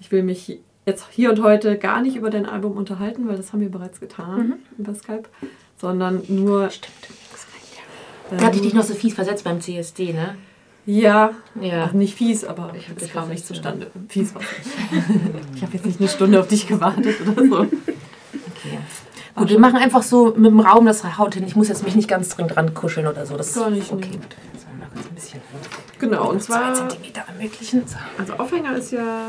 ich will mich jetzt hier und heute gar nicht über dein Album unterhalten, weil das haben wir bereits getan Mhm. über Skype, sondern nur. Stimmt. Ähm, Da hatte ich dich noch so fies versetzt beim CSD, ne? Ja, Ja. also nicht fies, aber Ich das kam nicht zustande. Fies war ich habe jetzt nicht eine Stunde auf dich gewartet oder so. Okay. Gut, wir machen einfach so mit dem Raum das Haut hin. Ich muss jetzt mich nicht ganz drin dran kuscheln oder so. Das Gar nicht, Okay, nee. bisschen. Genau, und zwar. Zentimeter ermöglichen. So. Also Aufhänger ist ja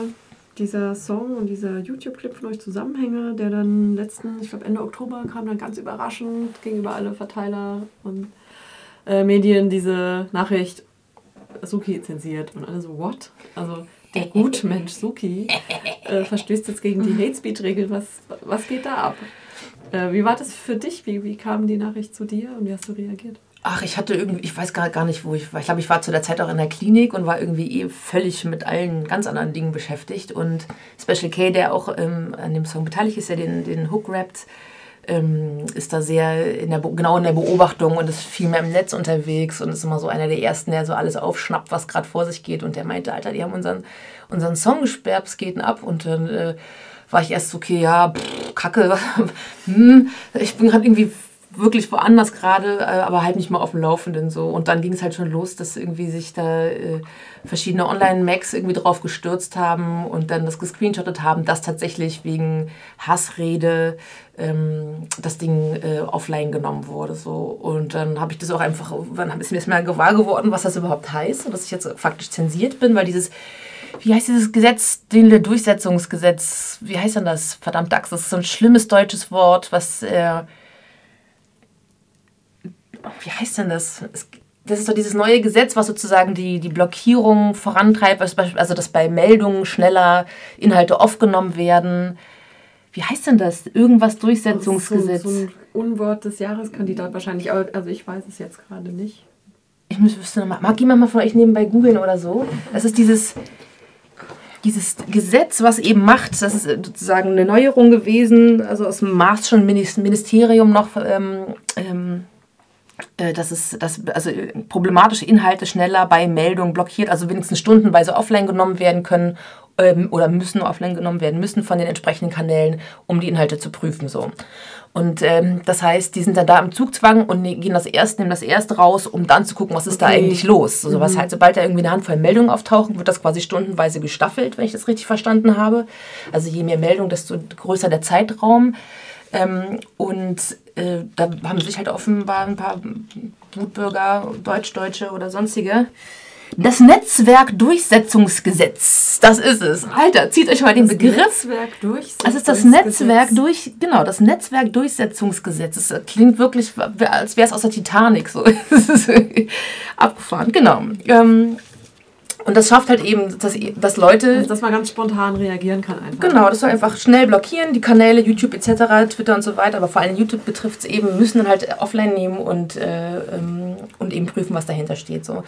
dieser Song und dieser YouTube-Clip von euch Zusammenhänge, der dann letzten, ich glaube Ende Oktober kam dann ganz überraschend gegenüber alle Verteiler und äh, Medien diese Nachricht, Suki zensiert und alle so, what? Also der Gutmensch Suki äh, verstößt jetzt gegen die Hate Speech-Regel, was, was geht da ab? Äh, wie war das für dich? Wie, wie kam die Nachricht zu dir und wie hast du reagiert? Ach, ich hatte irgendwie, ich weiß gar, nicht, wo ich war. Ich glaube, ich war zu der Zeit auch in der Klinik und war irgendwie eh völlig mit allen ganz anderen Dingen beschäftigt. Und Special K, der auch ähm, an dem Song beteiligt ist, der den, den Hook rappt, ähm, ist da sehr in der, genau in der Beobachtung und ist viel mehr im Netz unterwegs und ist immer so einer der Ersten, der so alles aufschnappt, was gerade vor sich geht. Und der meinte, Alter, die haben unseren, unseren Song gesperrt, es geht ab. Und dann äh, war ich erst so, okay, ja, pff, kacke, hm, ich bin gerade irgendwie wirklich woanders gerade, äh, aber halt nicht mal auf dem Laufenden so. Und dann ging es halt schon los, dass irgendwie sich da äh, verschiedene Online-Macs irgendwie drauf gestürzt haben und dann das gescreenshottet haben, dass tatsächlich wegen Hassrede ähm, das Ding äh, offline genommen wurde. So. Und dann habe ich das auch einfach, dann ist mir das mal gewahr geworden, was das überhaupt heißt und dass ich jetzt faktisch zensiert bin, weil dieses wie heißt dieses Gesetz, den Durchsetzungsgesetz, wie heißt denn das? Verdammt, Dax, das ist so ein schlimmes deutsches Wort, was, äh, wie heißt denn das? Das ist so dieses neue Gesetz, was sozusagen die, die Blockierung vorantreibt, also dass bei Meldungen schneller Inhalte aufgenommen werden. Wie heißt denn das? Irgendwas Durchsetzungsgesetz. So, so ein Unwort des Jahreskandidat wahrscheinlich, aber also ich weiß es jetzt gerade nicht. ich müsste wüsste noch mal, mag jemand mal von euch nebenbei googeln oder so? Das ist dieses, dieses Gesetz, was eben macht, das ist sozusagen eine Neuerung gewesen, also aus dem Maßschen Ministerium noch, ähm, ähm, äh, dass es dass, also äh, problematische Inhalte schneller bei Meldungen blockiert, also wenigstens stundenweise offline genommen werden können ähm, oder müssen offline genommen werden müssen von den entsprechenden Kanälen, um die Inhalte zu prüfen. So. Und ähm, das heißt, die sind dann da im Zugzwang und ne- gehen das erst, nehmen das erst raus, um dann zu gucken, was ist da Okay. eigentlich los. Also, was halt, sobald da irgendwie eine Handvoll Meldungen auftauchen, wird das quasi stundenweise gestaffelt, wenn ich das richtig verstanden habe. Also je mehr Meldungen, desto größer der Zeitraum. Ähm, und äh, da haben sich halt offenbar ein paar Wutbürger, Deutsch-Deutsche oder sonstige. Das Netzwerkdurchsetzungsgesetz, das ist es. Alter, zieht euch mal den Begriff. Netzwerk durch. Das ist das Netzwerk durch, genau, das Netzwerkdurchsetzungsgesetz. Das klingt wirklich, als wäre es aus der Titanic so. Das abgefahren, genau. Ähm, und das schafft halt eben, dass, dass Leute Dass man ganz spontan reagieren kann einfach. Genau, das soll einfach schnell blockieren, die Kanäle, YouTube etc., Twitter und so weiter, aber vor allem YouTube betrifft es eben, müssen dann halt offline nehmen und, äh, ähm, und eben prüfen, was dahinter steht. So.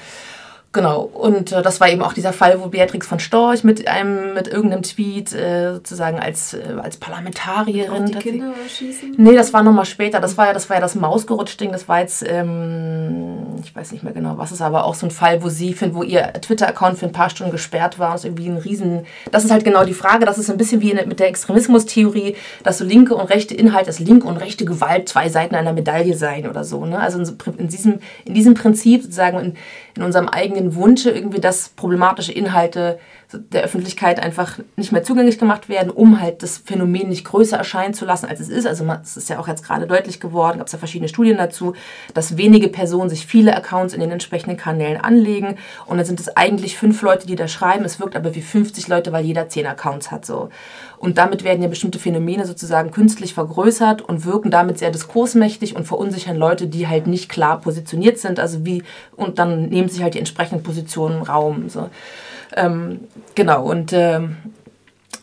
Genau, und äh, das war eben auch dieser Fall, wo Beatrix von Storch mit einem, mit irgendeinem Tweet äh, sozusagen als, äh, als Parlamentarierin. Auf die Kinder schießen. Nee, das war nochmal später. Das war ja das, war ja das Mausgerutscht-Ding. Das war jetzt, ähm, ich weiß nicht mehr genau, was ist, aber auch so ein Fall, wo sie, find, wo ihr Twitter-Account für ein paar Stunden gesperrt war. Und es irgendwie ein Riesen. Das ist halt genau die Frage. Das ist ein bisschen wie in, mit der Extremismustheorie, dass so linke und rechte Inhalt, dass linke und rechte Gewalt zwei Seiten einer Medaille seien oder so. Ne? Also in, in, diesem, in diesem Prinzip sozusagen in, in unserem eigenen Wunsche irgendwie, dass problematische Inhalte der Öffentlichkeit einfach nicht mehr zugänglich gemacht werden, um halt das Phänomen nicht größer erscheinen zu lassen, als es ist. Also es ist ja auch jetzt gerade deutlich geworden, gab es ja verschiedene Studien dazu, dass wenige Personen sich viele Accounts in den entsprechenden Kanälen anlegen und dann sind es eigentlich fünf Leute, die da schreiben. Es wirkt aber wie 50 Leute, weil jeder zehn Accounts hat. So. Und damit werden ja bestimmte Phänomene sozusagen künstlich vergrößert und wirken damit sehr diskursmächtig und verunsichern Leute, die halt nicht klar positioniert sind. Also wie, und dann nehmen sich halt die entsprechenden Positionen Raum. So. Ähm, genau, und ähm,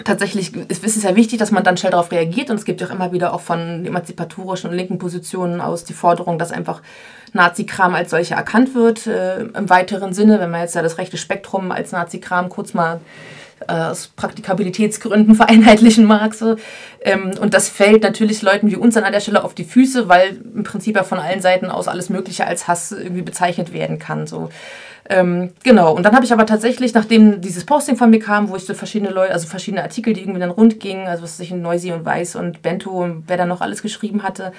tatsächlich ist, ist es ja wichtig, dass man dann schnell darauf reagiert. Und es gibt ja auch immer wieder auch von emanzipatorischen und linken Positionen aus die Forderung, dass einfach Nazi-Kram als solche erkannt wird, äh, im weiteren Sinne, wenn man jetzt ja das rechte Spektrum als Nazi-Kram kurz mal aus Praktikabilitätsgründen vereinheitlichen mag. So. Ähm, und das fällt natürlich Leuten wie uns an der Stelle auf die Füße, weil im Prinzip ja von allen Seiten aus alles Mögliche als Hass irgendwie bezeichnet werden kann. So. Ähm, genau, und dann habe ich aber tatsächlich, nachdem dieses Posting von mir kam, wo ich so verschiedene Leute, also verschiedene Artikel, die irgendwie dann rund gingen, also was sich in Noisy und Weiß und Bento und wer da noch alles geschrieben hatte,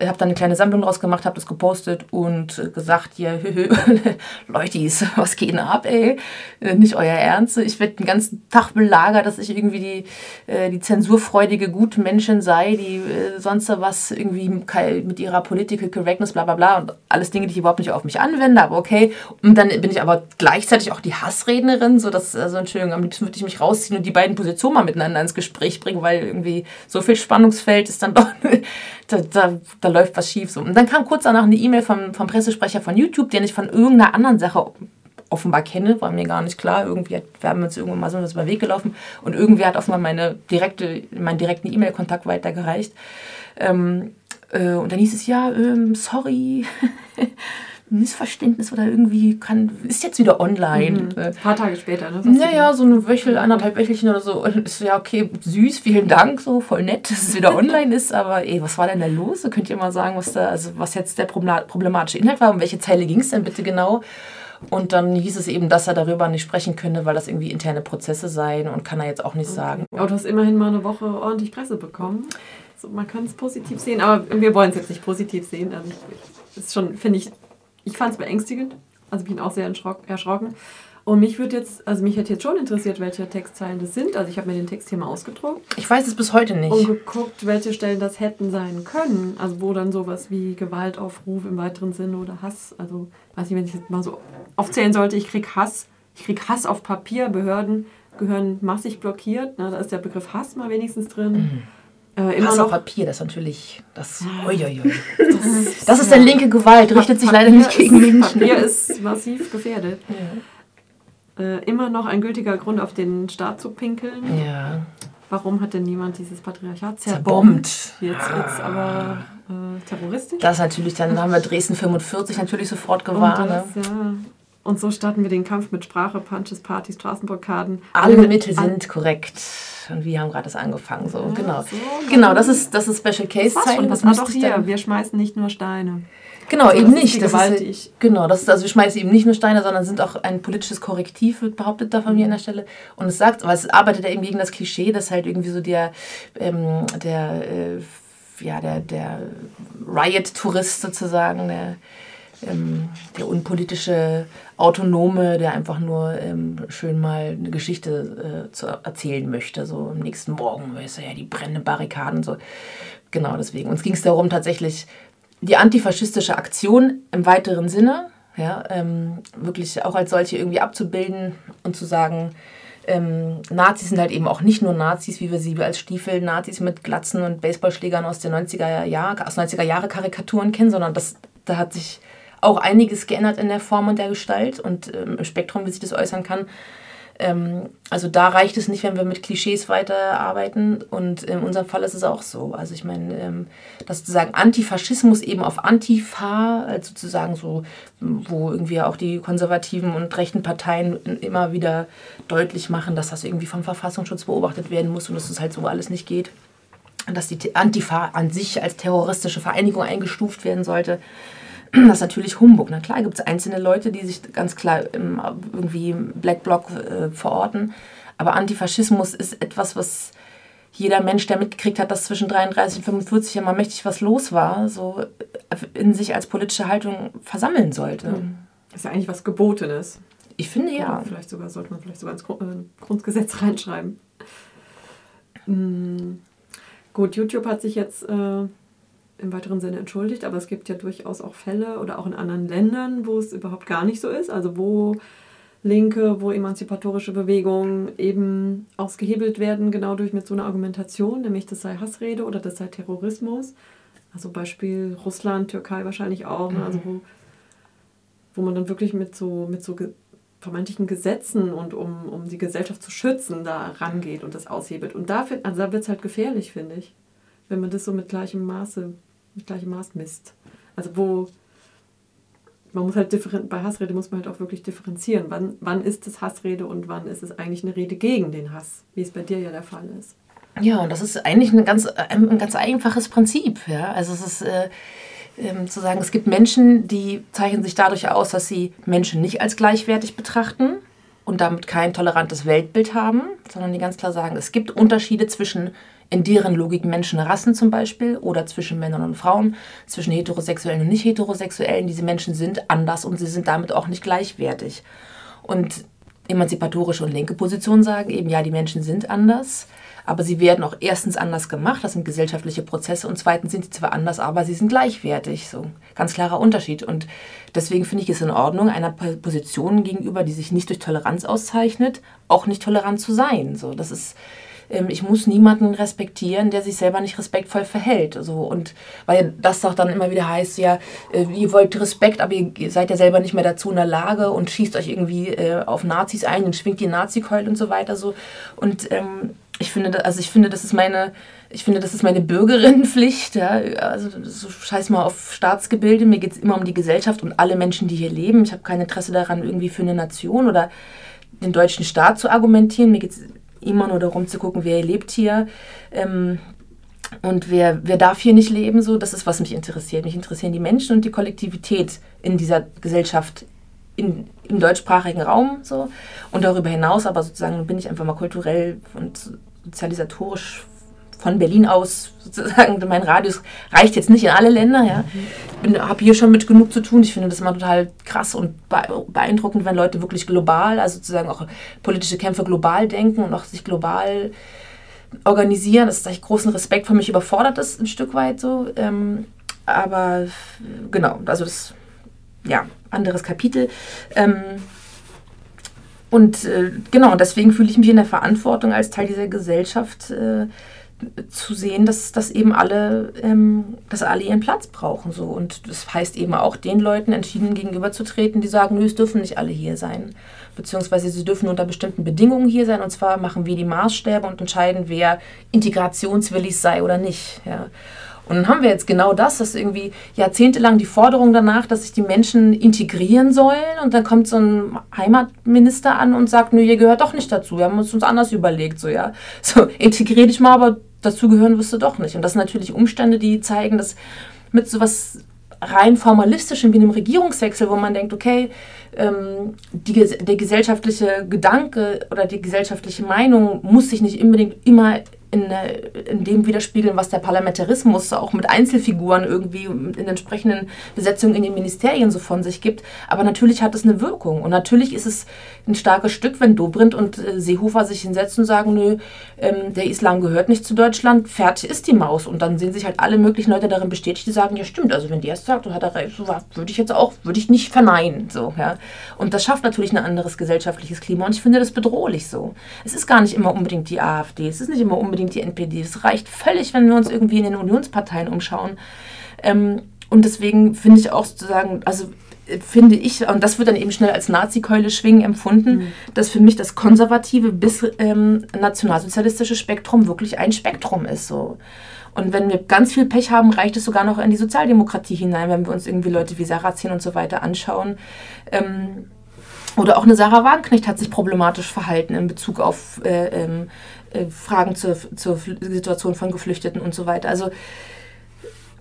habe dann eine kleine Sammlung draus gemacht, habe das gepostet und gesagt, hier, Leute, was geht denn ab, ey? Äh, nicht euer Ernst. Ich werde den ganzen Tag belagert, dass ich irgendwie die, äh, die zensurfreudige Gutmenschin sei, die äh, sonst was irgendwie mit ihrer Political Correctness, bla bla bla und alles Dinge, die ich überhaupt nicht auf mich anwende, aber okay. Und dann bin ich aber gleichzeitig auch die Hassrednerin, so dass, also Entschuldigung, am liebsten würde ich mich rausziehen und die beiden Positionen mal miteinander ins Gespräch bringen, weil irgendwie so viel Spannungsfeld ist dann doch, da, da, da läuft was schief. So. Und dann kam kurz danach eine E-Mail vom, vom Pressesprecher von YouTube, den ich von irgendeiner anderen Sache offenbar kenne, war mir gar nicht klar. Irgendwie hat, wir haben uns irgendwann mal so über den Weg gelaufen und irgendwer hat offenbar meine direkte, meinen direkten E-Mail-Kontakt weitergereicht. Ähm, äh, und dann hieß es, ja, ähm, sorry, Missverständnis oder irgendwie kann, ist jetzt wieder online. Mhm. Ein paar Tage später, ne? Naja, so eine Wöchel, anderthalb Wöchelchen oder so. Und ist so, ja, okay, süß, vielen Dank, so voll nett, dass es wieder online ist. Aber ey, was war denn da los? So könnt ihr mal sagen, was da, also was jetzt der problematische Inhalt war? Um welche Zeile ging es denn bitte genau? Und dann hieß es eben, dass er darüber nicht sprechen könne, weil das irgendwie interne Prozesse seien und kann er jetzt auch nicht okay. sagen. Aber du hast immerhin mal eine Woche ordentlich Presse bekommen. So, man kann es positiv sehen, aber wir wollen es jetzt nicht positiv sehen. Also, ist schon, finde ich, ich fand es beängstigend. Also bin auch sehr erschrocken. Und mich würde jetzt, also mich hätte jetzt schon interessiert, welche Textzeilen das sind. Also ich habe mir den Text hier mal ausgedruckt. Ich weiß es bis heute nicht. Und geguckt, welche Stellen das hätten sein können. Also wo dann sowas wie Gewaltaufruf im weiteren Sinne oder Hass. Also weiß nicht, wenn ich jetzt mal so aufzählen sollte, ich krieg Hass. Ich krieg Hass auf Papier. Behörden gehören massig blockiert. Na, da ist der Begriff Hass mal wenigstens drin. Mhm. Äh, immer Hass noch Papier, das ist natürlich das. Uiuiui. Das, das ist ja. linke Gewalt, richtet sich leider nicht gegen Menschen. Papier ist massiv gefährdet. Ja. Äh, immer noch ein gültiger Grund, auf den Staat zu pinkeln. Ja. Warum hat denn niemand dieses Patriarchat zerbombt? zerbombt. Jetzt wird es aber äh, terroristisch. Das natürlich, dann haben wir Dresden 45 natürlich sofort gewarnt. Das, ja. Und so starten wir den Kampf mit Sprache, Punches, Partys, Straßenblockaden. Alle Mittel sind korrekt und wir haben gerade das angefangen. So, ja, genau. So, genau, das ist, das ist Special Case Zeichen. Das war doch hier. Wir schmeißen nicht nur Steine. Genau, also, eben das nicht. Das ist, genau, das ist, also wir schmeißen eben nicht nur Steine, sondern sind auch ein politisches Korrektiv, wird behauptet da von mir an der Stelle. Und es sagt, aber es arbeitet ja eben gegen das Klischee, dass halt irgendwie so der, ähm, der, äh, ja, der, der Riot-Tourist sozusagen, der ähm, der unpolitische Autonome, der einfach nur ähm, schön mal eine Geschichte äh, zu erzählen möchte. So am nächsten Morgen, weißt du, ja, die brennenden Barrikaden. So. Genau deswegen. Uns ging es darum, tatsächlich die antifaschistische Aktion im weiteren Sinne, ja, ähm, wirklich auch als solche irgendwie abzubilden und zu sagen, ähm, Nazis sind halt eben auch nicht nur Nazis, wie wir sie als Stiefel-Nazis mit Glatzen und Baseballschlägern aus den 90er Jahre, aus 90er Jahre Karikaturen kennen, sondern das, da hat sich auch einiges geändert in der Form und der Gestalt und ähm, im Spektrum, wie sich das äußern kann. Ähm, also da reicht es nicht, wenn wir mit Klischees weiterarbeiten und in unserem Fall ist es auch so. Also ich meine, ähm, dass sozusagen Antifaschismus eben auf Antifa, also sozusagen so, wo irgendwie auch die konservativen und rechten Parteien immer wieder deutlich machen, dass das irgendwie vom Verfassungsschutz beobachtet werden muss und dass es halt so alles nicht geht. Dass die Antifa an sich als terroristische Vereinigung eingestuft werden sollte. Das ist natürlich Humbug. Na klar gibt es einzelne Leute, die sich ganz klar im, irgendwie im Black Bloc äh, verorten. Aber Antifaschismus ist etwas, was jeder Mensch, der mitgekriegt hat, dass zwischen 33 und 45 ja mal mächtig was los war, so in sich als politische Haltung versammeln sollte. Das ist ja eigentlich was Gebotenes. Ich finde ja. Oder vielleicht sogar sollte man vielleicht sogar ins äh, Grundgesetz reinschreiben. Mhm. Gut, YouTube hat sich jetzt äh, im weiteren Sinne entschuldigt, aber es gibt ja durchaus auch Fälle oder auch in anderen Ländern, wo es überhaupt gar nicht so ist. Also wo linke, wo emanzipatorische Bewegungen eben ausgehebelt werden, genau durch mit so einer Argumentation, nämlich das sei Hassrede oder das sei Terrorismus. Also Beispiel Russland, Türkei wahrscheinlich auch, mhm. also wo, wo man dann wirklich mit so, mit so vermeintlichen Gesetzen und um, um die Gesellschaft zu schützen, da rangeht und das aushebelt. Und da, also da wird es halt gefährlich, finde ich, wenn man das so mit gleichem Maße mit gleichem Maß misst. Also wo man muss halt bei Hassrede muss man halt auch wirklich differenzieren. Wann, wann ist es Hassrede und wann ist es eigentlich eine Rede gegen den Hass, wie es bei dir ja der Fall ist. Ja, und das ist eigentlich ein ganz, ein ganz einfaches Prinzip. Ja? Also es ist, äh, ähm, zu sagen, es gibt Menschen, die zeichnen sich dadurch aus, dass sie Menschen nicht als gleichwertig betrachten und damit kein tolerantes Weltbild haben, sondern die ganz klar sagen, es gibt Unterschiede zwischen in deren Logik Menschen, Rassen zum Beispiel oder zwischen Männern und Frauen, zwischen Heterosexuellen und Nicht-Heterosexuellen. Diese Menschen sind anders und sie sind damit auch nicht gleichwertig. Und emanzipatorische und linke Positionen sagen eben, ja, die Menschen sind anders, aber sie werden auch erstens anders gemacht, das sind gesellschaftliche Prozesse, und zweitens sind sie zwar anders, aber sie sind gleichwertig. So ganz klarer Unterschied. Und deswegen finde ich es in Ordnung, einer Position gegenüber, die sich nicht durch Toleranz auszeichnet, auch nicht tolerant zu sein. So, das ist ich muss niemanden respektieren, der sich selber nicht respektvoll verhält. So, und weil das doch dann immer wieder heißt, ja, äh, ihr wollt Respekt, aber ihr seid ja selber nicht mehr dazu in der Lage und schießt euch irgendwie äh, auf Nazis ein und schwingt die Nazi-Keul und so weiter. So. Und ähm, ich finde, also ich finde, das ist meine, ich finde, das ist meine Bürgerinnenpflicht. Ja? Also so scheiß mal auf Staatsgebilde. Mir geht es immer um die Gesellschaft und alle Menschen, die hier leben. Ich habe kein Interesse daran, irgendwie für eine Nation oder den deutschen Staat zu argumentieren. Mir geht es immer nur darum zu gucken, wer lebt hier. Ähm, und wer, wer darf hier nicht leben, so, das ist, was mich interessiert. Mich interessieren die Menschen und die Kollektivität in dieser Gesellschaft, in, im deutschsprachigen Raum. So. Und darüber hinaus, aber sozusagen bin ich einfach mal kulturell und sozialisatorisch von Berlin aus sozusagen, mein Radius reicht jetzt nicht in alle Länder. Ja. Ich habe hier schon mit genug zu tun. Ich finde das immer total krass und beeindruckend, wenn Leute wirklich global, also sozusagen auch politische Kämpfe global denken und auch sich global organisieren. Das ist ich großen Respekt von mich überfordert ist ein Stück weit so. Ähm, aber genau, also das, ja, anderes Kapitel. Ähm, und äh, genau, deswegen fühle ich mich in der Verantwortung als Teil dieser Gesellschaft. Äh, zu sehen, dass, dass eben alle, ähm, dass alle ihren Platz brauchen. So. Und das heißt eben auch den Leuten entschieden gegenüberzutreten, die sagen, nö, es dürfen nicht alle hier sein. Beziehungsweise sie dürfen unter bestimmten Bedingungen hier sein. Und zwar machen wir die Maßstäbe und entscheiden, wer integrationswillig sei oder nicht. Ja. Und dann haben wir jetzt genau das, dass irgendwie jahrzehntelang die Forderung danach, dass sich die Menschen integrieren sollen. Und dann kommt so ein Heimatminister an und sagt, nö, ihr gehört doch nicht dazu. Wir haben uns uns anders überlegt, so ja. So, integrier dich mal, aber dazugehören wirst du doch nicht. Und das sind natürlich Umstände, die zeigen, dass mit so was rein formalistischem wie einem Regierungswechsel, wo man denkt, okay, ähm, die, der gesellschaftliche Gedanke oder die gesellschaftliche Meinung muss sich nicht unbedingt immer in, in, dem widerspiegeln, was der Parlamentarismus auch mit Einzelfiguren irgendwie in entsprechenden Besetzungen in den Ministerien so von sich gibt. Aber natürlich hat es eine Wirkung. Und natürlich ist es ein starkes Stück, wenn Dobrindt und äh, Seehofer sich hinsetzen und sagen, nö, ähm, der Islam gehört nicht zu Deutschland, fertig ist die Maus. Und dann sehen sich halt alle möglichen Leute darin bestätigt, die sagen, ja stimmt, also wenn der es sagt, so hat er recht, so würde ich jetzt auch, würde ich nicht verneinen. So, ja. Und das schafft natürlich ein anderes gesellschaftliches Klima. Und ich finde das bedrohlich so. Es ist gar nicht immer unbedingt die AfD, es ist nicht immer unbedingt die NPD. Es reicht völlig, wenn wir uns irgendwie in den Unionsparteien umschauen. Ähm, und deswegen finde ich auch sozusagen, also finde ich, und das wird dann eben schnell als Nazi-Keule schwingen empfunden, mhm. dass für mich das konservative bis ähm, nationalsozialistische Spektrum wirklich ein Spektrum ist. So. Und wenn wir ganz viel Pech haben, reicht es sogar noch in die Sozialdemokratie hinein, wenn wir uns irgendwie Leute wie Sarrazin und so weiter anschauen. Ähm, oder auch eine Sarah Wagenknecht hat sich problematisch verhalten in Bezug auf äh, ähm, äh, Fragen zur, zur Situation von Geflüchteten und so weiter. Also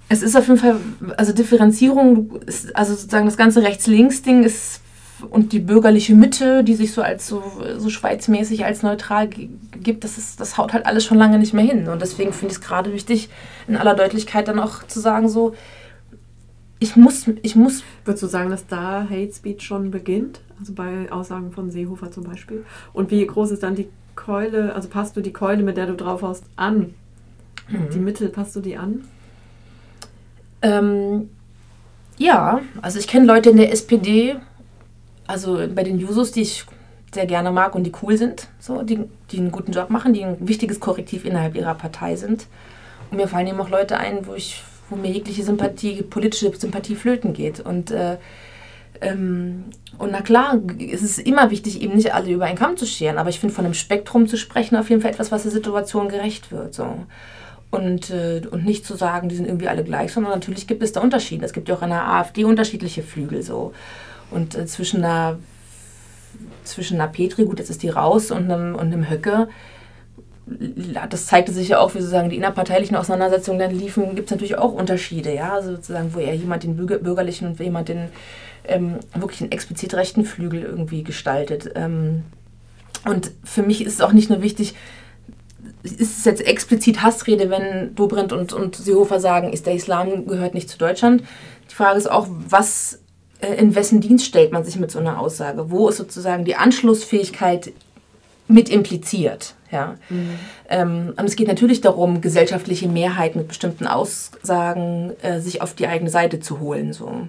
es ist auf jeden Fall, also Differenzierung, ist, also sozusagen das ganze Rechts-Links-Ding ist und die bürgerliche Mitte, die sich so als so, so schweizmäßig als neutral gibt, das, ist, das haut halt alles schon lange nicht mehr hin. Und deswegen finde ich es gerade wichtig, in aller Deutlichkeit dann auch zu sagen, so, ich muss, ich muss. Würdest du sagen, dass da Hate Speech schon beginnt? Also bei Aussagen von Seehofer zum Beispiel? Und wie groß ist dann die Keule, also passt du die Keule, mit der du drauf hast, an? Mhm. Die Mittel, passt du die an? Ähm, ja, also ich kenne Leute in der SPD, also bei den Jusos, die ich sehr gerne mag und die cool sind, so, die, die einen guten Job machen, die ein wichtiges Korrektiv innerhalb ihrer Partei sind. Und mir fallen eben auch Leute ein, wo ich, wo mir jegliche Sympathie, politische Sympathie flöten geht. Und, äh, ähm, und na klar, es ist immer wichtig, eben nicht alle über einen Kamm zu scheren, aber ich finde von einem Spektrum zu sprechen auf jeden Fall etwas, was der Situation gerecht wird. So und, äh, und nicht zu sagen, die sind irgendwie alle gleich, sondern natürlich gibt es da Unterschiede. Es gibt ja auch in der AfD unterschiedliche Flügel so. Und äh, zwischen einer zwischen einer Petri, gut, jetzt ist die raus, und einem, und einem Höcke das zeigte sich ja auch, wie sozusagen die innerparteilichen Auseinandersetzungen dann liefen, gibt es natürlich auch Unterschiede, ja, also sozusagen, wo er jemand den bürgerlichen und jemand den ähm, wirklich einen explizit rechten Flügel irgendwie gestaltet. Ähm, und für mich ist es auch nicht nur wichtig, ist es jetzt explizit Hassrede, wenn Dobrindt und, und Seehofer sagen, ist der Islam gehört nicht zu Deutschland. Die Frage ist auch, was, äh, in wessen Dienst stellt man sich mit so einer Aussage? Wo ist sozusagen die Anschlussfähigkeit mit impliziert? Ja. Mhm. Ähm, und es geht natürlich darum, gesellschaftliche Mehrheiten mit bestimmten Aussagen äh, sich auf die eigene Seite zu holen. So.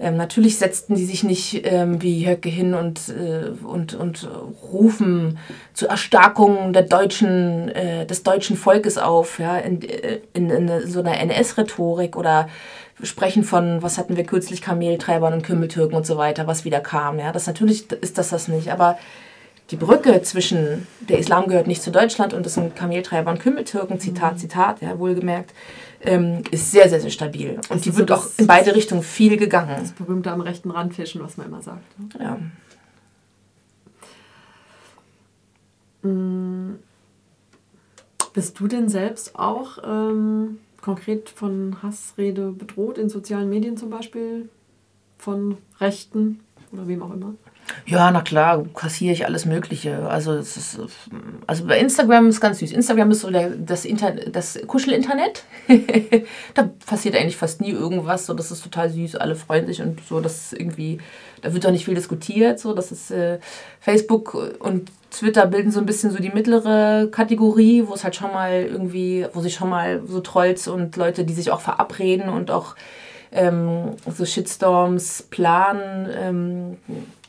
Ähm, natürlich setzten die sich nicht ähm, wie Höcke hin und, äh, und, und rufen zur Erstarkung der deutschen, äh, des deutschen Volkes auf, ja, in, äh, in, in so einer NS-Rhetorik oder sprechen von, was hatten wir kürzlich, Kameltreibern und Kümmeltürken und so weiter, was wieder kam. Ja. Das natürlich ist das das nicht, aber die Brücke zwischen der Islam gehört nicht zu Deutschland und das sind Kameltreiber und Kümmeltürken, Zitat. Zitat, ja, wohlgemerkt, ähm, ist sehr, sehr, sehr stabil. Und die wird so auch in beide Richtungen viel gegangen. Das berühmte am rechten Rand fischen, was man immer sagt. Ne? Ja. Mhm. Bist du denn selbst auch ähm, konkret von Hassrede bedroht, in sozialen Medien zum Beispiel? Von Rechten oder wem auch immer? Ja, na klar, kassiere ich alles Mögliche. Also, es ist, also bei Instagram ist ganz süß. Instagram ist so der, das, Inter das Kuschel-Internet. da passiert eigentlich fast nie irgendwas. So, das ist total süß, alle freuen sich und so. Das irgendwie, da wird doch nicht viel diskutiert. So, das ist äh, Facebook und Twitter bilden so ein bisschen so die mittlere Kategorie, wo es halt schon mal irgendwie, wo sich schon mal so Trolls und Leute, die sich auch verabreden und auch ähm, so Shitstorms planen, ähm,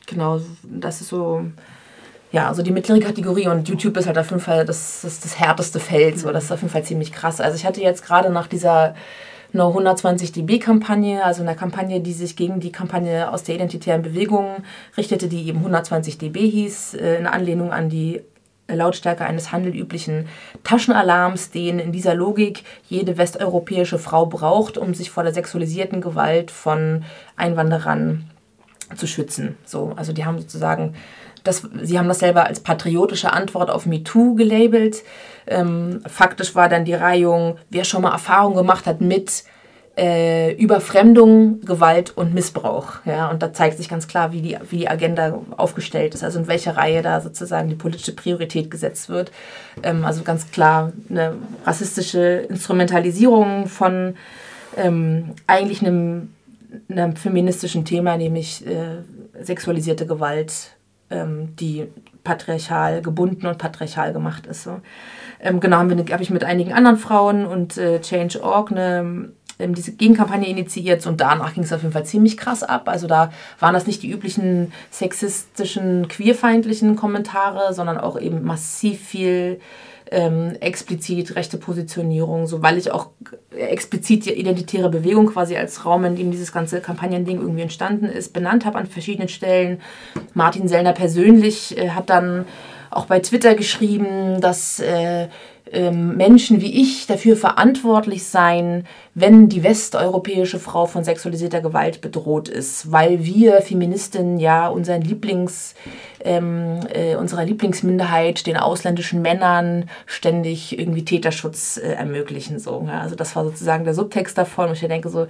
genau, das ist so, ja, also die mittlere Kategorie und YouTube ist halt auf jeden Fall das, das, das härteste Feld, so, das ist auf jeden Fall ziemlich krass. Also ich hatte jetzt gerade nach dieser No 120 dB-Kampagne, also einer Kampagne, die sich gegen die Kampagne aus der identitären Bewegung richtete, die eben 120 dB hieß, äh, in Anlehnung an die Lautstärke eines handelüblichen Taschenalarms, den in dieser Logik jede westeuropäische Frau braucht, um sich vor der sexualisierten Gewalt von Einwanderern zu schützen. So, also die haben sozusagen, das, sie haben das selber als patriotische Antwort auf MeToo gelabelt. Ähm, faktisch war dann die Reihung, wer schon mal Erfahrung gemacht hat mit äh, Überfremdung, Gewalt und Missbrauch. Ja, und da zeigt sich ganz klar, wie die, wie die Agenda aufgestellt ist, also in welcher Reihe da sozusagen die politische Priorität gesetzt wird. Ähm, also ganz klar eine rassistische Instrumentalisierung von ähm, eigentlich einem einem feministischen Thema, nämlich äh, sexualisierte Gewalt, ähm, die patriarchal gebunden und patriarchal gemacht ist. So. Ähm, genau, habe hab ich mit einigen anderen Frauen und äh, Change.org eine ähm, diese Gegenkampagne initiiert und danach ging es auf jeden Fall ziemlich krass ab. Also da waren das nicht die üblichen sexistischen, queerfeindlichen Kommentare, sondern auch eben massiv viel ähm, explizit rechte Positionierung, so weil ich auch explizit die identitäre Bewegung quasi als Raum, in dem dieses ganze Kampagnending irgendwie entstanden ist, benannt habe an verschiedenen Stellen. Martin Sellner persönlich äh, hat dann auch bei Twitter geschrieben, dass äh, ähm, Menschen wie ich dafür verantwortlich seien, wenn die westeuropäische Frau von sexualisierter Gewalt bedroht ist, weil wir Feministinnen ja unseren Lieblings, ähm, äh, unserer Lieblingsminderheit, den ausländischen Männern, ständig irgendwie Täterschutz äh, ermöglichen. So, ja? Also das war sozusagen der Subtext davon. Und ich denke so,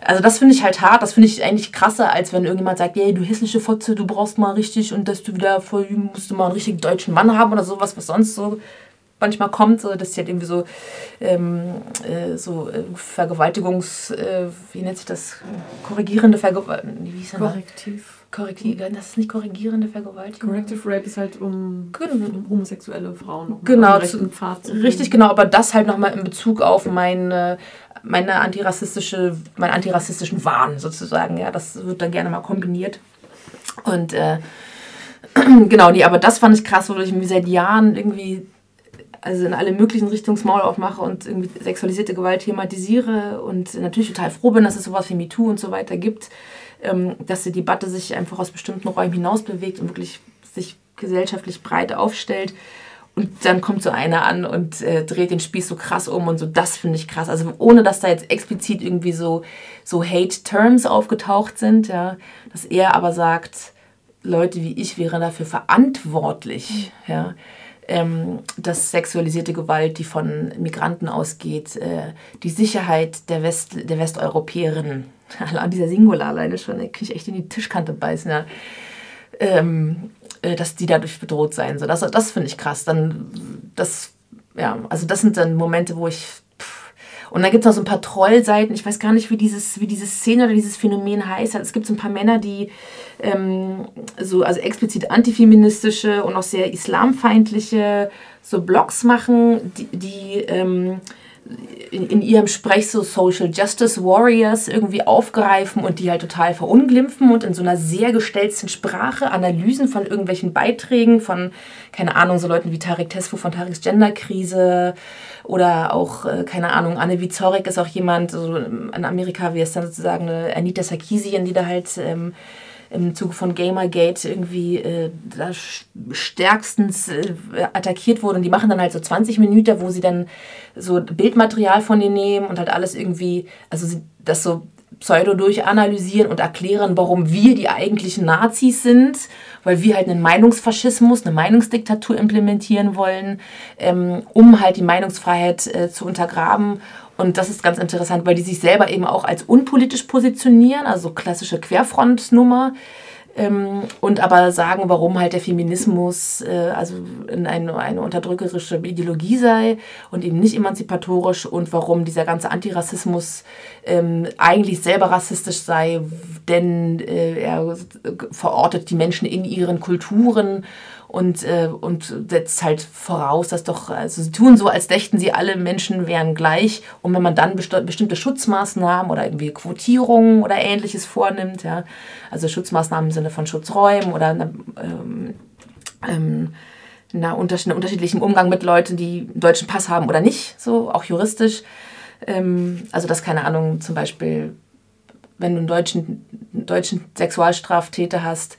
also das finde ich halt hart, das finde ich eigentlich krasser, als wenn irgendjemand sagt, hey, du hässliche Fotze, du brauchst mal richtig und dass du wieder voll musst du mal einen richtigen deutschen Mann haben oder sowas, was sonst so manchmal kommt, so, dass sie halt irgendwie so, ähm, äh, so äh, Vergewaltigungs, äh, wie nennt sich das, korrigierende Vergewaltigung, Korrektiv. Korrektiv, das ist nicht korrigierende Vergewaltigung. Corrective Rape ist halt um, um homosexuelle Frauen. Um genau, zu, zu richtig genau, aber das halt nochmal in Bezug auf meine, meine antirassistische, meinen antirassistischen Wahn sozusagen, ja, das wird dann gerne mal kombiniert. Und äh, genau, nee, aber das fand ich krass, wo ich mir seit Jahren irgendwie also in alle möglichen Richtungen Maul aufmache und irgendwie sexualisierte Gewalt thematisiere und natürlich total froh bin, dass es sowas wie MeToo und so weiter gibt, ähm, dass die Debatte sich einfach aus bestimmten Räumen hinaus bewegt und wirklich sich gesellschaftlich breit aufstellt. Und dann kommt so einer an und äh, dreht den Spieß so krass um und so, das finde ich krass. Also ohne, dass da jetzt explizit irgendwie so, so Hate-Terms aufgetaucht sind, ja, dass er aber sagt, Leute wie ich wären dafür verantwortlich, ja ähm, dass sexualisierte Gewalt, die von Migranten ausgeht, äh, die Sicherheit der, West, der Westeuropäerinnen, an dieser Singular alleine schon, da kriege ich echt in die Tischkante beißen, ja. ähm, äh, dass die dadurch bedroht sein. So, das das finde ich krass. Dann, das, ja, also das sind dann Momente, wo ich und dann gibt es noch so ein paar Trollseiten. Ich weiß gar nicht, wie, dieses, wie diese Szene oder dieses Phänomen heißt. Es gibt so ein paar Männer, die ähm, so also explizit antifeministische und auch sehr islamfeindliche so Blogs machen, die, die ähm, in, in, ihrem Sprech so Social Justice Warriors irgendwie aufgreifen und die halt total verunglimpfen und in so einer sehr gestellten Sprache Analysen von irgendwelchen Beiträgen von, keine Ahnung, so Leuten wie Tarek Tesfu von Tareks Genderkrise oder auch, äh, keine Ahnung, Anne Wiezorek ist auch jemand, so in Amerika wie es dann sozusagen eine Anita Sarkeesian, die da halt ähm, im Zuge von Gamergate irgendwie äh, da stärkstens äh, attackiert wurde. Und die machen dann halt so 20 Minuten, wo sie dann so Bildmaterial von ihr nehmen und halt alles irgendwie, also sie, das so pseudo durchanalysieren und erklären, warum wir die eigentlichen Nazis sind, weil wir halt einen Meinungsfaschismus, eine Meinungsdiktatur implementieren wollen, ähm, um halt die Meinungsfreiheit äh, zu untergraben und das ist ganz interessant, weil die sich selber eben auch als unpolitisch positionieren, also klassische Querfrontnummer. Ähm, und aber sagen, warum halt der Feminismus äh, also in eine, eine unterdrückerische Ideologie sei und eben nicht emanzipatorisch und warum dieser ganze Antirassismus ähm, eigentlich selber rassistisch sei, denn äh, er verortet die Menschen in ihren Kulturen und, äh, und setzt halt voraus, dass doch, also sie tun so, als dächten sie, alle Menschen wären gleich. Und wenn man dann best bestimmte Schutzmaßnahmen oder irgendwie Quotierungen oder ähnliches vornimmt, ja, also Schutzmaßnahmen im Sinne von Schutzräumen oder ähm, ähm, einer unterschiedlichen Umgang mit Leuten, die einen deutschen Pass haben oder nicht, so auch juristisch. Ähm, also, dass, keine Ahnung, zum Beispiel, wenn du einen deutschen, einen deutschen Sexualstraftäter hast,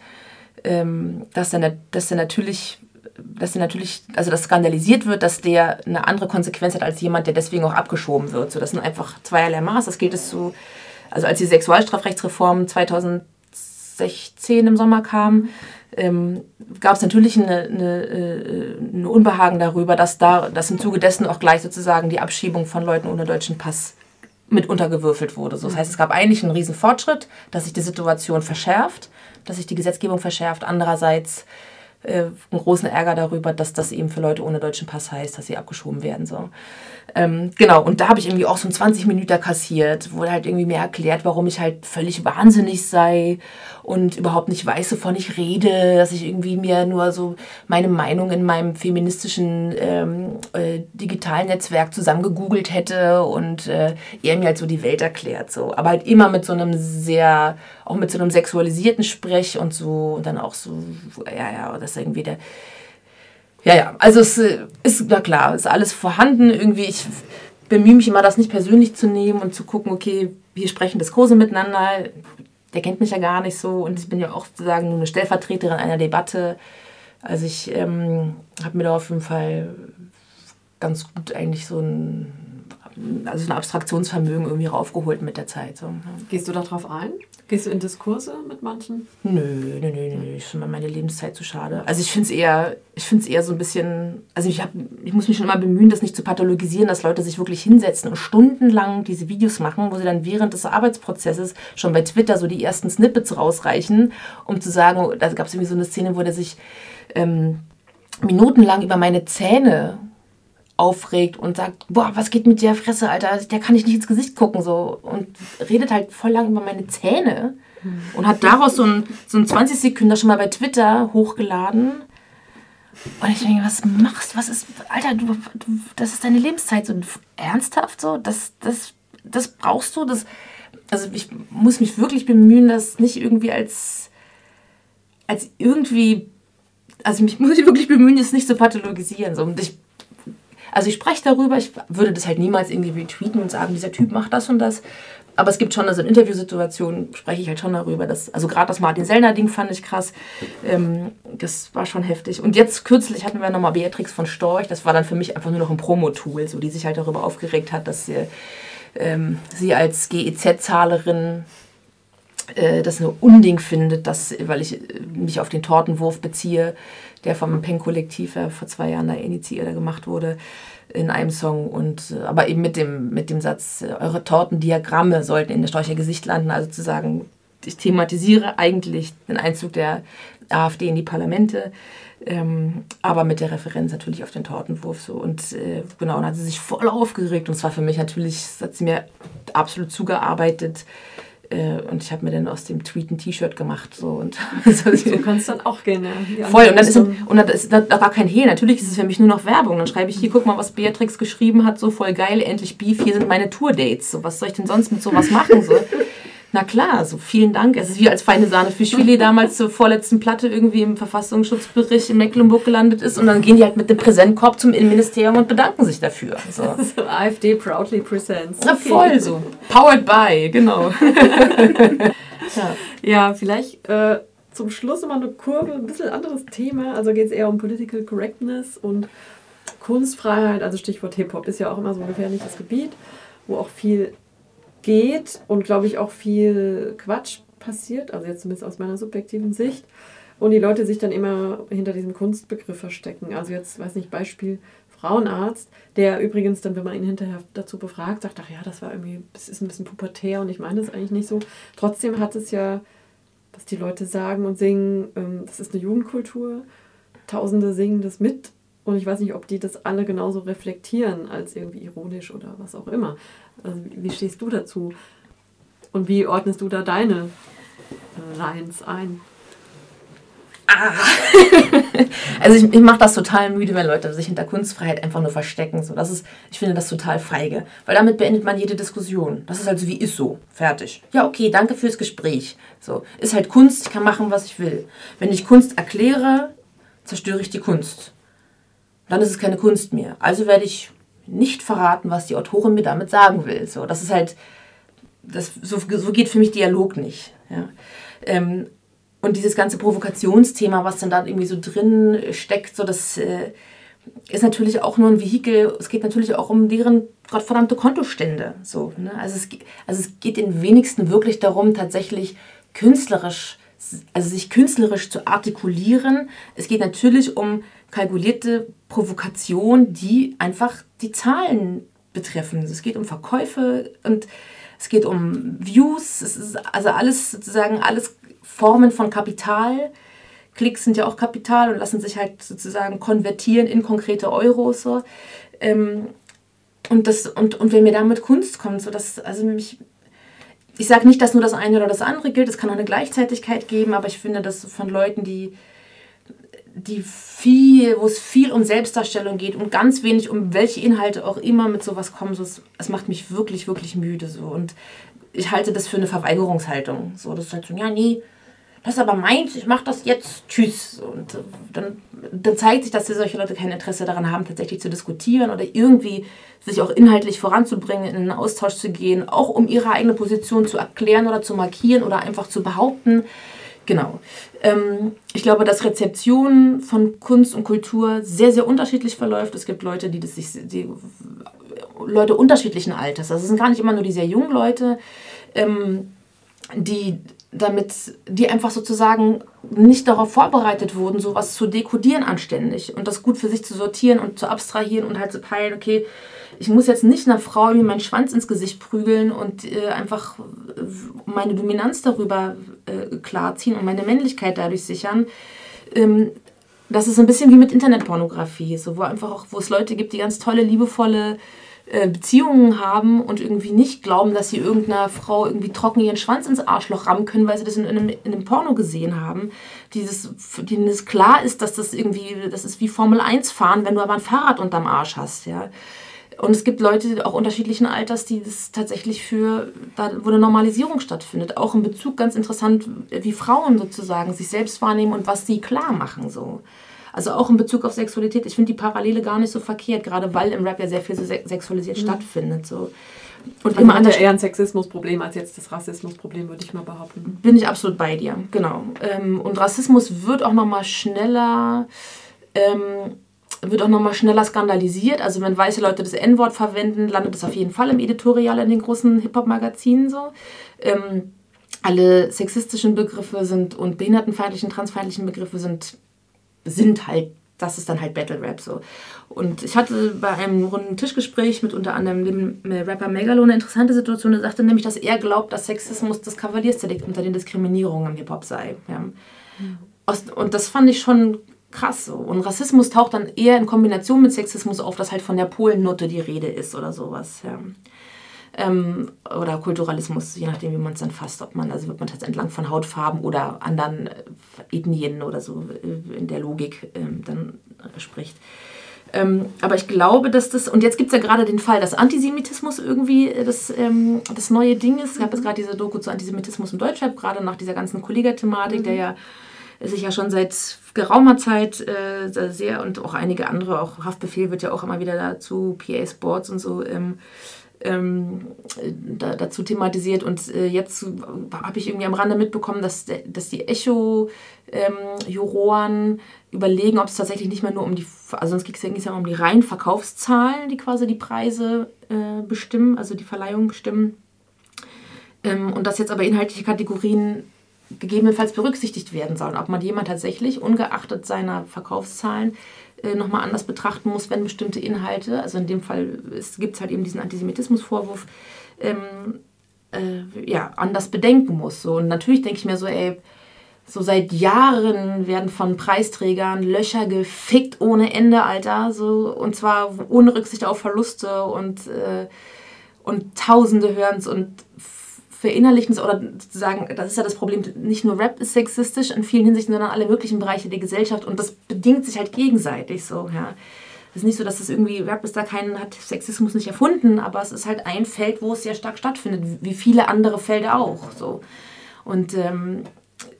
ähm, dass, der, dass der natürlich dass der natürlich, also das skandalisiert wird, dass der eine andere Konsequenz hat als jemand, der deswegen auch abgeschoben wird. So, das sind einfach zweierlei Maß. Das gilt es so, also als die Sexualstrafrechtsreform 2016 im Sommer kam, ähm, gab es natürlich eine, eine, äh, eine, Unbehagen darüber, dass da, dass im Zuge dessen auch gleich sozusagen die Abschiebung von Leuten ohne deutschen Pass mit untergewürfelt wurde. So, das heißt, es gab eigentlich einen riesen Fortschritt, dass sich die Situation verschärft dass sich die Gesetzgebung verschärft. Andererseits äh, einen großen Ärger darüber, dass das eben für Leute ohne deutschen Pass heißt, dass sie abgeschoben werden. So. Ähm, genau, und da habe ich irgendwie auch so ein 20 Minuten kassiert, wo er halt irgendwie mir erklärt, warum ich halt völlig wahnsinnig sei und überhaupt nicht weiß, wovon ich rede, dass ich irgendwie mir nur so meine Meinung in meinem feministischen ähm, äh, digitalen Netzwerk zusammengegoogelt hätte und äh, er mir halt so die Welt erklärt. So. Aber halt immer mit so einem sehr, auch mit so einem sexualisierten Sprech und so und dann auch so, ja, ja, das irgendwie der ja, ja, also es äh, ist, na klar, ist alles vorhanden. Irgendwie, ich bemühe mich immer, das nicht persönlich zu nehmen und zu gucken, okay, wir sprechen Diskurse miteinander. Der kennt mich ja gar nicht so und ich bin ja auch sozusagen nur eine Stellvertreterin einer Debatte. Also ich ähm, habe mir da auf jeden Fall ganz gut eigentlich so ein, also ein Abstraktionsvermögen irgendwie raufgeholt mit der Zeit. So. Gehst du darauf ein? Gehst du in Diskurse mit manchen? Nö, nö, nö, nö. Ich finde meine Lebenszeit zu schade. Also ich finde es eher, ich finde eher so ein bisschen, also ich, hab, ich muss mich schon immer bemühen, das nicht zu pathologisieren, dass Leute sich wirklich hinsetzen und stundenlang diese Videos machen, wo sie dann während des Arbeitsprozesses schon bei Twitter so die ersten Snippets rausreichen, um zu sagen, da gab es irgendwie so eine Szene, wo der sich ähm, minutenlang über meine Zähne aufregt und sagt, boah, was geht mit der Fresse, Alter, der kann ich nicht ins Gesicht gucken so und redet halt voll lang über meine Zähne und hat daraus so ein, so ein 20 Sekunden schon mal bei Twitter hochgeladen. Und ich denke, was machst du? Was ist, Alter, du, du, das ist deine Lebenszeit. So ernsthaft so? Das, das, das brauchst du? Das, also ich muss mich wirklich bemühen, das nicht irgendwie als, als irgendwie, also ich muss mich wirklich bemühen, das nicht zu pathologisieren. So. Und ich also ich spreche darüber, ich würde das halt niemals irgendwie retweeten und sagen, dieser Typ macht das und das. Aber es gibt schon, also in Interviewsituationen spreche ich halt schon darüber. Dass, also gerade das Martin Sellner-Ding fand ich krass. Ähm, das war schon heftig. Und jetzt kürzlich hatten wir nochmal Beatrix von Storch. Das war dann für mich einfach nur noch ein Promo-Tool, so, die sich halt darüber aufgeregt hat, dass sie, ähm, sie als GEZ-Zahlerin das ein Unding findet, dass, weil ich mich auf den Tortenwurf beziehe, der vom Pen-Kollektiv vor zwei Jahren da initiiert oder gemacht wurde in einem Song und aber eben mit dem, mit dem Satz, eure Tortendiagramme sollten in der Storcher Gesicht landen, also zu sagen, ich thematisiere eigentlich den Einzug der AfD in die Parlamente, ähm, aber mit der Referenz natürlich auf den Tortenwurf so. Und äh, genau, und hat sie sich voll aufgeregt. Und zwar für mich natürlich, hat sie mir absolut zugearbeitet. Äh, und ich habe mir dann aus dem Tweet ein T-Shirt gemacht. So, und so kann es dann auch gehen. Ja. Voll. Und dann ist, und dann ist da gar kein Hehl. Natürlich ist es für mich nur noch Werbung. Dann schreibe ich hier, guck mal, was Beatrix geschrieben hat. So voll geil, endlich Beef. Hier sind meine Tour-Dates. So, was soll ich denn sonst mit sowas machen? So. Na klar, so vielen Dank. Es ist wie als feine Sahne Fischfilet damals zur vorletzten Platte irgendwie im Verfassungsschutzbericht in Mecklenburg gelandet ist und dann gehen die halt mit dem Präsentkorb zum Innenministerium und bedanken sich dafür. So. so AfD proudly presents. Na voll so. Powered by, genau. ja. ja, vielleicht äh, zum Schluss nochmal eine Kurve, ein bisschen anderes Thema. Also geht es eher um Political Correctness und Kunstfreiheit, also Stichwort Hip-Hop ist ja auch immer so ein gefährliches Gebiet, wo auch viel geht und glaube ich auch viel Quatsch passiert, also jetzt zumindest aus meiner subjektiven Sicht. Und die Leute sich dann immer hinter diesem Kunstbegriff verstecken. Also jetzt, weiß nicht, Beispiel Frauenarzt, der übrigens dann, wenn man ihn hinterher dazu befragt, sagt, ach ja, das war irgendwie, das ist ein bisschen pubertär und ich meine das eigentlich nicht so. Trotzdem hat es ja, was die Leute sagen und singen, ähm, das ist eine Jugendkultur. Tausende singen das mit und ich weiß nicht, ob die das alle genauso reflektieren als irgendwie ironisch oder was auch immer. Also wie stehst du dazu? Und wie ordnest du da deine äh, Lines ein? Ah. also ich, ich mache das total müde, wenn Leute sich hinter Kunstfreiheit einfach nur verstecken. So, das ist, ich finde das total feige. Weil damit beendet man jede Diskussion. Das ist also wie ist so. Fertig. Ja, okay, danke fürs Gespräch. So, ist halt Kunst, ich kann machen, was ich will. Wenn ich Kunst erkläre, zerstöre ich die Kunst. Dann ist es keine Kunst mehr. Also werde ich nicht verraten, was die Autorin mir damit sagen will. So, das ist halt, das, so, so geht für mich Dialog nicht. Ja. Ähm, und dieses ganze Provokationsthema, was dann da irgendwie so drin steckt, so das äh, ist natürlich auch nur ein Vehikel. Es geht natürlich auch um deren gottverdammte Kontostände. So, ne? also, es, also es geht den wenigsten wirklich darum, tatsächlich künstlerisch, also sich künstlerisch zu artikulieren. Es geht natürlich um kalkulierte Provokation, die einfach die Zahlen betreffen. Es geht um Verkäufe und es geht um Views, es ist also alles sozusagen alles Formen von Kapital. Klicks sind ja auch Kapital und lassen sich halt sozusagen konvertieren in konkrete Euros. So. Ähm, und, das, und, und wenn mir damit Kunst kommt, so dass, also mich, ich sage nicht, dass nur das eine oder das andere gilt, es kann auch eine Gleichzeitigkeit geben, aber ich finde, dass von Leuten, die die viel, wo es viel um Selbstdarstellung geht und ganz wenig um welche Inhalte auch immer mit sowas kommen. So, es, es macht mich wirklich, wirklich müde. So. Und ich halte das für eine Verweigerungshaltung. So, das ist halt so, ja, nee, das ist aber meins, ich mache das jetzt, tschüss. Und dann, dann zeigt sich, dass solche Leute kein Interesse daran haben, tatsächlich zu diskutieren oder irgendwie sich auch inhaltlich voranzubringen, in einen Austausch zu gehen, auch um ihre eigene Position zu erklären oder zu markieren oder einfach zu behaupten. Genau. Ähm, ich glaube, dass Rezeption von Kunst und Kultur sehr, sehr unterschiedlich verläuft. Es gibt Leute, die das sich, die, Leute unterschiedlichen Alters. Also es sind gar nicht immer nur die sehr jungen Leute, ähm, die damit, die einfach sozusagen nicht darauf vorbereitet wurden, sowas zu dekodieren anständig und das gut für sich zu sortieren und zu abstrahieren und halt zu peilen, okay, ich muss jetzt nicht einer Frau mir meinen Schwanz ins Gesicht prügeln und äh, einfach meine Dominanz darüber äh, klarziehen und meine Männlichkeit dadurch sichern. Ähm, das ist ein bisschen wie mit Internetpornografie, so, wo einfach auch, wo es Leute gibt, die ganz tolle, liebevolle äh, Beziehungen haben und irgendwie nicht glauben, dass sie irgendeiner Frau irgendwie trocken ihren Schwanz ins Arschloch rammen können, weil sie das in, in, einem, in einem Porno gesehen haben. Dieses, denen es klar ist, dass das irgendwie, das ist wie Formel 1 fahren, wenn du aber ein Fahrrad unterm Arsch hast, ja. Und es gibt Leute auch unterschiedlichen Alters, die das tatsächlich für, da, wo eine Normalisierung stattfindet. Auch in Bezug ganz interessant, wie Frauen sozusagen sich selbst wahrnehmen und was sie klar machen. So. Also auch in Bezug auf Sexualität. Ich finde die Parallele gar nicht so verkehrt, gerade weil im Rap ja sehr viel so sexualisiert mhm. stattfindet. So. Und also immer an eher ein Sexismusproblem als jetzt das Rassismusproblem, würde ich mal behaupten. Bin ich absolut bei dir, genau. Ähm, und Rassismus wird auch noch mal schneller ähm, wird auch nochmal schneller skandalisiert. Also wenn weiße Leute das N-Wort verwenden, landet es auf jeden Fall im Editorial in den großen Hip-Hop-Magazinen so. Ähm, alle sexistischen Begriffe sind und behindertenfeindlichen, transfeindlichen Begriffe sind, sind halt, das ist dann halt Battle Rap so. Und ich hatte bei einem runden Tischgespräch mit unter anderem dem Rapper Megalo eine interessante Situation. Er sagte nämlich, dass er glaubt, dass Sexismus das Kavaliersdelikt unter den Diskriminierungen im Hip-Hop sei. Ja. Mhm. Und das fand ich schon krass so. Und Rassismus taucht dann eher in Kombination mit Sexismus auf, dass halt von der Polennote die Rede ist oder sowas. Ja. Ähm, oder Kulturalismus, je nachdem, wie man es dann fasst, ob man, also wird man jetzt entlang von Hautfarben oder anderen äh, Ethnien oder so äh, in der Logik ähm, dann spricht. Ähm, aber ich glaube, dass das, und jetzt gibt es ja gerade den Fall, dass Antisemitismus irgendwie äh, das, ähm, das neue Ding ist. Es gab jetzt gerade diese Doku zu Antisemitismus im Deutschrap, gerade nach dieser ganzen Kollega-Thematik, mhm. der ja sich ja schon seit geraumer Zeit äh, sehr und auch einige andere, auch Haftbefehl wird ja auch immer wieder dazu, PA Sports und so, ähm, ähm, da, dazu thematisiert. Und äh, jetzt habe ich irgendwie am Rande mitbekommen, dass, dass die Echo-Juroren ähm, überlegen, ob es tatsächlich nicht mehr nur um die, also sonst ging es ja um die reinen Verkaufszahlen, die quasi die Preise äh, bestimmen, also die Verleihung bestimmen. Ähm, und dass jetzt aber inhaltliche Kategorien gegebenenfalls berücksichtigt werden sollen. Ob man jemand tatsächlich, ungeachtet seiner Verkaufszahlen, äh, nochmal anders betrachten muss, wenn bestimmte Inhalte, also in dem Fall gibt es halt eben diesen Antisemitismusvorwurf, ähm, äh, ja, anders bedenken muss. So. Und natürlich denke ich mir so, ey, so seit Jahren werden von Preisträgern Löcher gefickt ohne Ende, Alter. So, und zwar ohne Rücksicht auf Verluste und, äh, und Tausende hören es und verinnerlichen oder sagen, das ist ja das Problem, nicht nur Rap ist sexistisch in vielen Hinsichten, sondern alle möglichen Bereiche der Gesellschaft und das bedingt sich halt gegenseitig so, ja. Es ist nicht so, dass es irgendwie, Rap ist da keinen, hat Sexismus nicht erfunden, aber es ist halt ein Feld, wo es sehr stark stattfindet, wie viele andere Felder auch, so. Und ähm,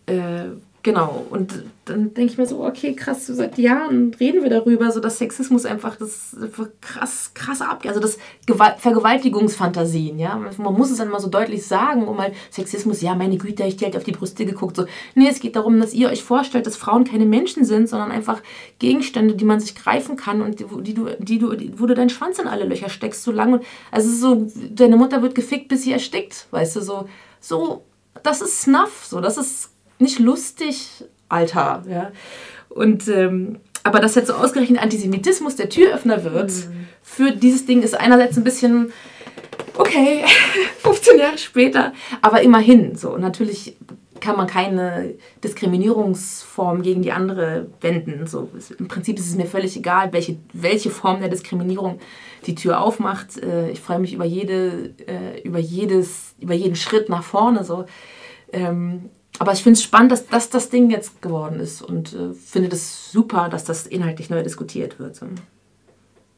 äh, Genau, und dann denke ich mir so, okay, krass, seit Jahren reden wir darüber, so dass Sexismus einfach das krass, krass ab, also das Gewalt, Vergewaltigungsfantasien, ja. Man muss es dann mal so deutlich sagen, um mal Sexismus, ja, meine Güte, ich die halt auf die Brüste geguckt, so. Nee, es geht darum, dass ihr euch vorstellt, dass Frauen keine Menschen sind, sondern einfach Gegenstände, die man sich greifen kann und die, die du, die du, wo du deinen Schwanz in alle Löcher steckst, so lange. Also so, deine Mutter wird gefickt, bis sie erstickt, weißt du, so, so, das ist Snuff, so, das ist nicht lustig, Alter. Ja? Und, ähm, aber dass jetzt so ausgerechnet Antisemitismus der Türöffner wird mhm. für dieses Ding ist einerseits ein bisschen, okay, 15 Jahre später, aber immerhin so. Natürlich kann man keine Diskriminierungsform gegen die andere wenden. So, Im Prinzip ist es mir völlig egal, welche, welche Form der Diskriminierung die Tür aufmacht. Äh, ich freue mich über, jede, äh, über, jedes, über jeden Schritt nach vorne. So. Aber ich finde es spannend, dass das das Ding jetzt geworden ist und äh, finde das super, dass das inhaltlich neu diskutiert wird.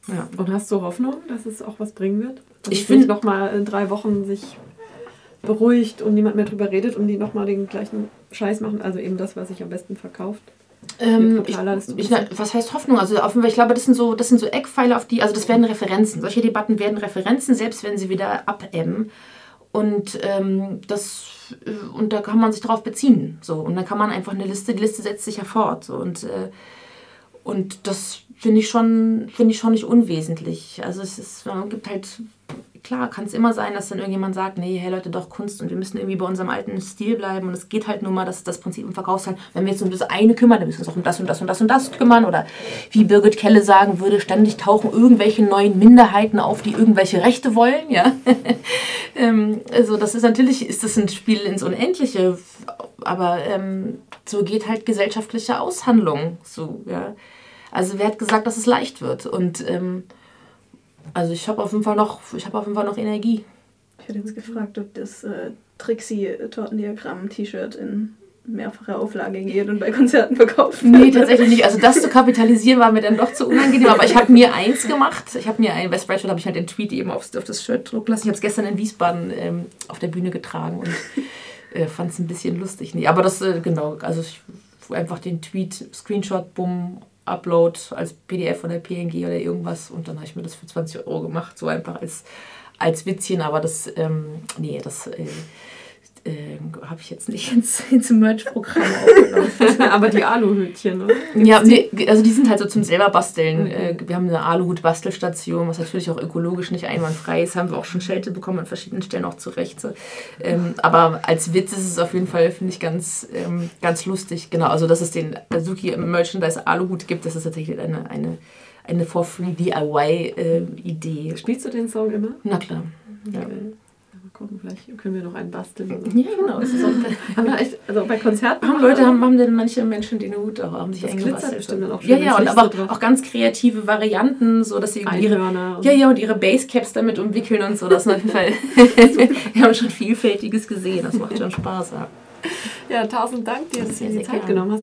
Ja. Und hast du Hoffnung, dass es auch was bringen wird? Dass ich finde noch mal in drei Wochen sich beruhigt und niemand mehr drüber redet und die noch mal den gleichen Scheiß machen, also eben das, was sich am besten verkauft. Ähm, ich, ich, was heißt Hoffnung? Also auf, ich glaube, das sind so, das sind so Eckpfeiler, auf die, also das werden Referenzen. Solche Debatten werden Referenzen, selbst wenn sie wieder abebben. Und ähm, das und da kann man sich darauf beziehen. So. Und dann kann man einfach eine Liste, die Liste setzt sich ja fort. So. Und, äh, und das finde ich, schon, find ich schon nicht unwesentlich. Also es ist, man gibt halt klar, kann es immer sein, dass dann irgendjemand sagt, nee, hey Leute, doch Kunst und wir müssen irgendwie bei unserem alten Stil bleiben und es geht halt nur mal, dass das Prinzip im Verkaufshandel, wenn wir jetzt um das eine kümmern, dann müssen wir uns auch um das und das und das und das kümmern oder wie Birgit Kelle sagen würde, ständig tauchen irgendwelche neuen Minderheiten auf, die irgendwelche Rechte wollen, ja. ähm, also das ist natürlich, ist das ein Spiel ins Unendliche, aber ähm, so geht halt gesellschaftliche Aushandlung so, ja. Also wer hat gesagt, dass es leicht wird und ähm, also ich habe auf jeden Fall noch, ich habe auf jeden Fall noch Energie. Ich hätte jetzt gefragt, ob das äh, Trixie-Tortendiagramm-T-Shirt in mehrfacher Auflage geht und bei Konzerten verkauft wird. Nee, tatsächlich nicht. Also das zu kapitalisieren war mir dann doch zu unangenehm. Aber ich habe mir eins gemacht. Ich habe mir ein, bei Spreadshirt habe ich halt den Tweet eben aufs, auf das Shirt drucken lassen. Ich habe es gestern in Wiesbaden ähm, auf der Bühne getragen und äh, fand es ein bisschen lustig. Nee, aber das, äh, genau, also ich einfach den Tweet, Screenshot, bumm, Upload als PDF oder PNG oder irgendwas und dann habe ich mir das für 20 Euro gemacht, so einfach als, als Witzchen, aber das, ähm, nee, das, äh, ähm, habe ich jetzt nicht ins, ins Merch-Programm aufgenommen. Aber die Aluhütchen, oder? Ja, nee, also die sind halt so zum selber basteln. Äh, wir haben eine Aluhut-Bastelstation, was natürlich auch ökologisch nicht einwandfrei ist. Haben wir auch schon Schelte bekommen an verschiedenen Stellen auch zurecht. So. Ähm, aber als Witz ist es auf jeden Fall, finde ich, ganz, ähm, ganz lustig. Genau, also dass es den Azuki Merchandise Aluhut gibt, das ist tatsächlich eine, eine, eine for free DIY-Idee. Spielst du den Song immer? Na klar. Ja. Okay. Mal gucken, vielleicht können wir noch einen basteln. Ja, genau. Wir echt, also bei Konzerten haben Leute, haben, haben denn manche Menschen den Hut auch, haben sich Das eingebastelt. bestimmt dann auch schön, Ja, ja, und aber auch ganz kreative Varianten, so dass sie ihre, Einhörner. ja, ja, und ihre Basecaps damit umwickeln und so. Das auf jeden Fall, wir haben schon Vielfältiges gesehen. Das macht schon Spaß. Ja. Ja, tausend Dank dir, dass du dir die Zeit gerne. genommen hast.